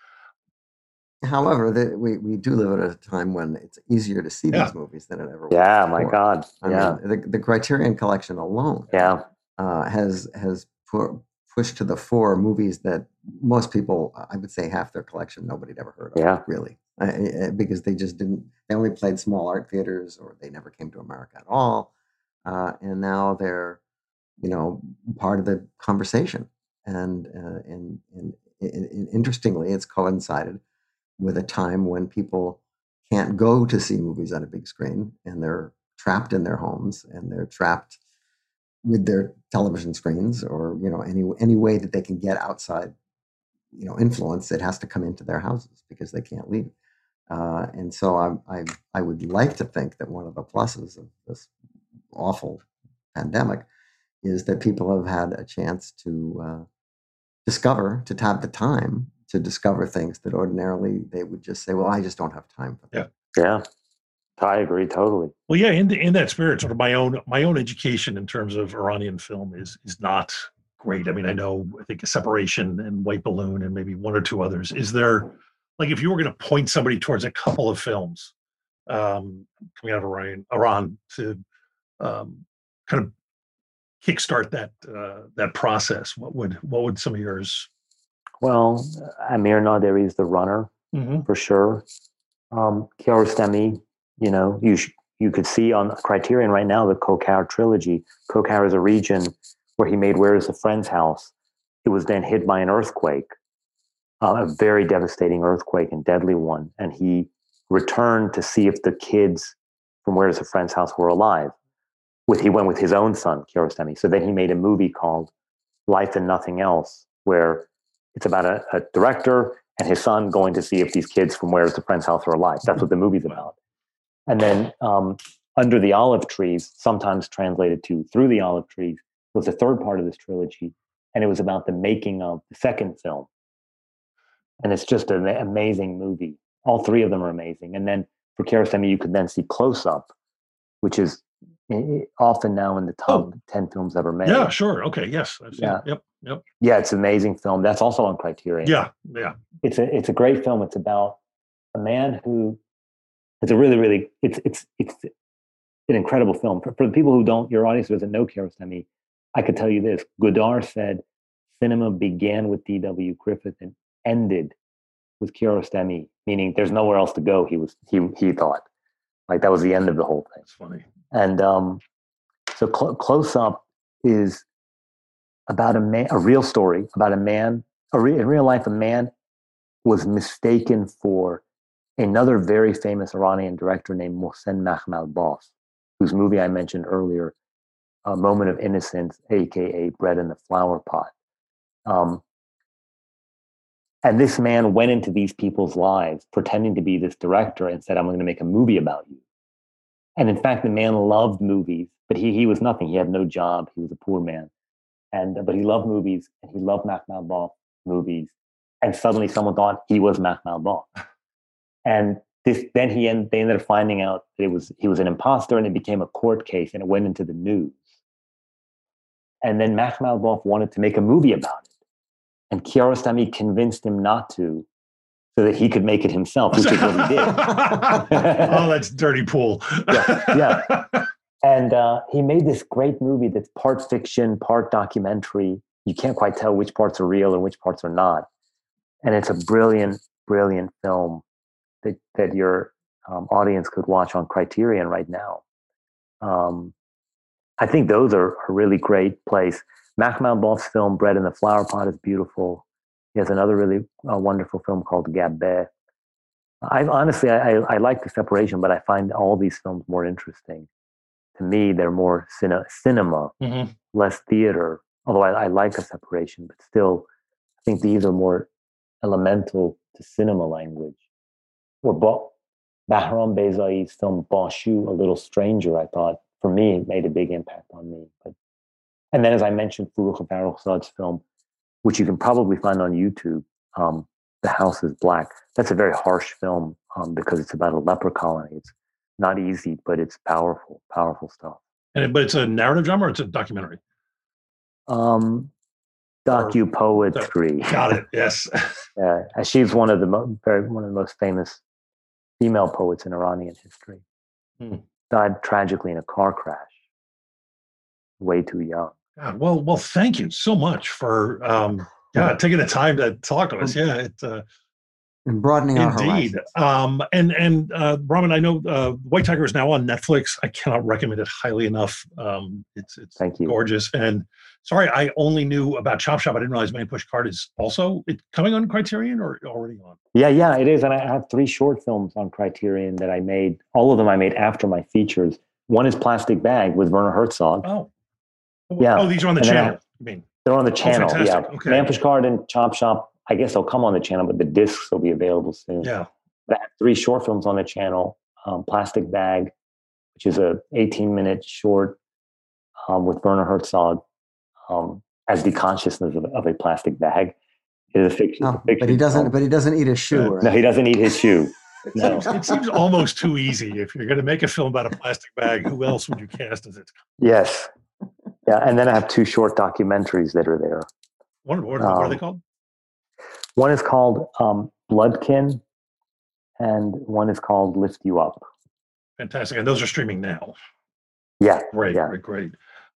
However, the, we, we do live at a time when it's easier to see yeah. these movies than it ever was. Yeah, before. my God. I yeah. Mean, the, the Criterion Collection alone yeah. Uh, has has put, pushed to the fore movies that most people, I would say half their collection, nobody'd ever heard of. Yeah. Really. because they just didn't, they only played small art theaters or they never came to America at all. Uh, and now they're, you know, part of the conversation. And, uh, and, and, and interestingly, it's coincided with a time when people can't go to see movies on a big screen and they're trapped in their homes and they're trapped with their television screens or you know any any way that they can get outside you know influence it has to come into their houses because they can't leave uh, and so I, I I would like to think that one of the pluses of this awful pandemic is that people have had a chance to uh, discover to have the time to discover things that ordinarily they would just say well I just don't have time for that. yeah yeah I agree totally. Well, yeah, in the, in that spirit, sort of my own my own education in terms of Iranian film is is not great. I mean, I know I think a separation and White Balloon and maybe one or two others. Is there like if you were going to point somebody towards a couple of films um, coming out of Iran, Iran to um, kind of kickstart that uh, that process, what would what would some of yours? Well, Amir Naderi is the runner mm-hmm. for sure. Um, Kiarostami you know, you sh- you could see on Criterion right now the Koker trilogy. Koker is a region where he made Where is a Friend's House. It was then hit by an earthquake, uh, a very devastating earthquake and deadly one. And he returned to see if the kids from Where is a Friend's House were alive. With he went with his own son, Kiarostami. So then he made a movie called Life and Nothing Else, where it's about a, a director and his son going to see if these kids from Where is the Friend's House are alive. That's what the movie's about. And then um, Under the Olive Trees, sometimes translated to Through the Olive Trees, was the third part of this trilogy. And it was about the making of the second film. And it's just an amazing movie. All three of them are amazing. And then for Kiarostami, you could then see Close Up, which is Eh, often now in the oh. top oh. 10 films ever made. Yeah, sure. Okay. Yes. yeah. Yep. Yep. Yeah. It's an amazing film. That's also on Criterion. Yeah. Yeah. It's a, it's a great film. It's about a man who it's a really, really, it's it's it's an incredible film. For, for the people who don't, your audience doesn't know Kiarostami, I could tell you this: Godard said cinema began with D.W. Griffith and ended with Kiarostami, meaning there's nowhere else to go. He was he he thought like that was the end of the whole thing. That's funny. And um, so cl- close up is about a man, a real story about a man. A re- in real life, a man was mistaken for another very famous Iranian director named Mohsen Makhmalbaf, whose movie I mentioned earlier, A Moment of Innocence, aka Bread in the Flower Pot. Um, and this man went into these people's lives pretending to be this director and said, I'm going to make a movie about you. And in fact, the man loved movies, but he, he was nothing. He had no job. He was a poor man. And, but he loved movies and he loved Makhmalbaf movies. And suddenly someone thought he was Makhmalbaf. And this, then he end, they ended up finding out that it was he was an imposter, and it became a court case, and it went into the news. And then Makhmalbaf wanted to make a movie about it, and Kiarostami convinced him not to, so that he could make it himself, which is what he did. *laughs* oh, that's dirty pool. yeah, yeah. *laughs* And uh, he made this great movie that's part fiction, part documentary. You can't quite tell which parts are real and which parts are not. And it's a brilliant, brilliant film that that your um, audience could watch on Criterion right now. Um, I think those are a really great place. Makhmalbaf's film Bread in the Flower Pot is beautiful. He has another really uh, wonderful film called Gabbeh. I honestly, I, I, I, like the separation, but I find all these films more interesting. To me, they're more cine- cinema, mm-hmm. less theater. Although I, I like a separation, but still, I think these are more elemental to cinema language or Bahram Beyzaie's film Bashu, A Little Stranger, I thought for me made a big impact on me. But and then, as I mentioned, Forugh Farrokhzad's film, which you can probably find on YouTube, um, "The House Is Black." That's a very harsh film um, because it's about a leper colony. It's not easy, but it's powerful, powerful stuff. And but it's a narrative drama or it's a documentary. Um, docu poetry. Got it. Yes. *laughs* yeah, she's one of the mo- very one of the most famous female poets in Iranian history. Hmm. Died tragically in a car crash. Way too young. God, well, well, thank you so much for um, yeah taking the time to talk to us. Yeah, it, uh, and broadening Indeed. our Um, and and uh, Ramin, I know uh, White Tiger is now on Netflix. I cannot recommend it highly enough. Um, it's it's Thank you. gorgeous. And sorry, I only knew about Chop Shop. I didn't realize Man Push Cart is also it coming on Criterion or already on. Yeah, yeah, it is. And I have three short films on Criterion that I made. All of them I made after my features. One is Plastic Bag with Werner Herzog. Oh, yeah. Oh, these are on the And then I- channel. I mean, They're on the Oh, channel. yeah. Okay. Man Push Cart and Chop Shop. I guess they'll come on the channel, but the discs will be available soon. yeah. I have three short films on the channel. Um, Plastic Bag, which is a 18 minute short um, with Werner Herzog um, as the consciousness of, of a plastic bag. It is a fiction. No, fiction Oh, but he doesn't. film. But he doesn't eat a shoe. Yeah. Or no, he doesn't eat his shoe. *laughs* It, No. seems, it seems almost too easy. If you're going to make a film about a plastic bag, who else would you cast as it? Yes. Yeah. And then I have two short documentaries that are there. What, what, what are they Um, called? One is called um, Bloodkin, and one is called Lift You Up. Fantastic. And those are streaming now. Yeah. Great, Yeah. great, great.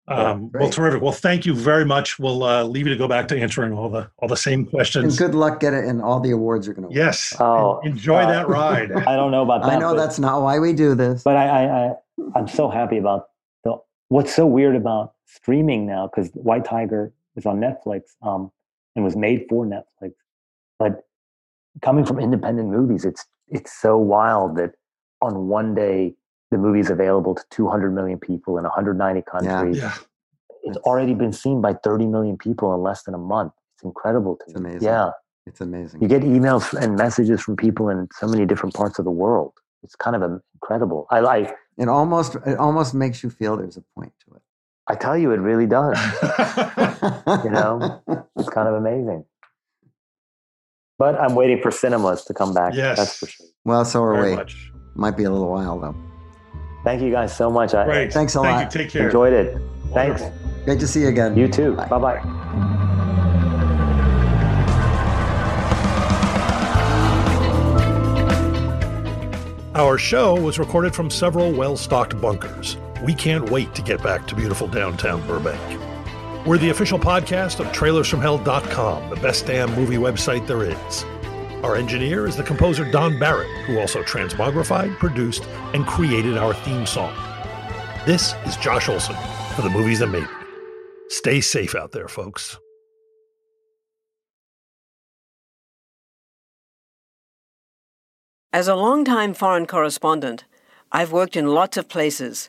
Yeah, Um, well, terrific. Well, thank you very much. We'll uh, leave you to go back to answering all the all the same and questions. good luck get it. And all the awards are going to. Yes. Oh, En- enjoy uh, that ride. *laughs* I don't know about that. I know but- that's not why we do this. but I, I, I I'm so happy about the what's so weird about streaming now because White Tiger is on Netflix um, and was made for Netflix, but coming from independent movies, it's it's so wild that on one day the movie's available to 200 million people in 190 countries. yeah. It's already been seen by 30 million people in less than a month. It's incredible to It's me. amazing. Yeah, it's amazing. you get emails and messages from people in so many different parts of the world. It's kind of incredible. I like. It almost it almost makes you feel there's a point to it. I tell you, it really does. *laughs* You know? It's kind of amazing. But I'm waiting for cinemas to come back. Yes. That's for sure. well, so are Very we. much. Might be a little while though. Thank you guys so much. I Great. Thanks a Thank lot. you. Take care. enjoyed it. Thanks. Wonderful. Great to see you again. You too. Bye. Bye bye. Our show was recorded from several well stocked bunkers. We can't wait to get back to beautiful downtown Burbank. We're the official podcast of trailersfromhell.com, the best damn movie website there is. Our engineer is the composer Don Barrett, who also transmogrified, produced, and created our theme song. This is Josh Olson for the movies that made me. Stay safe out there, folks. As a longtime foreign correspondent, I've worked in lots of places,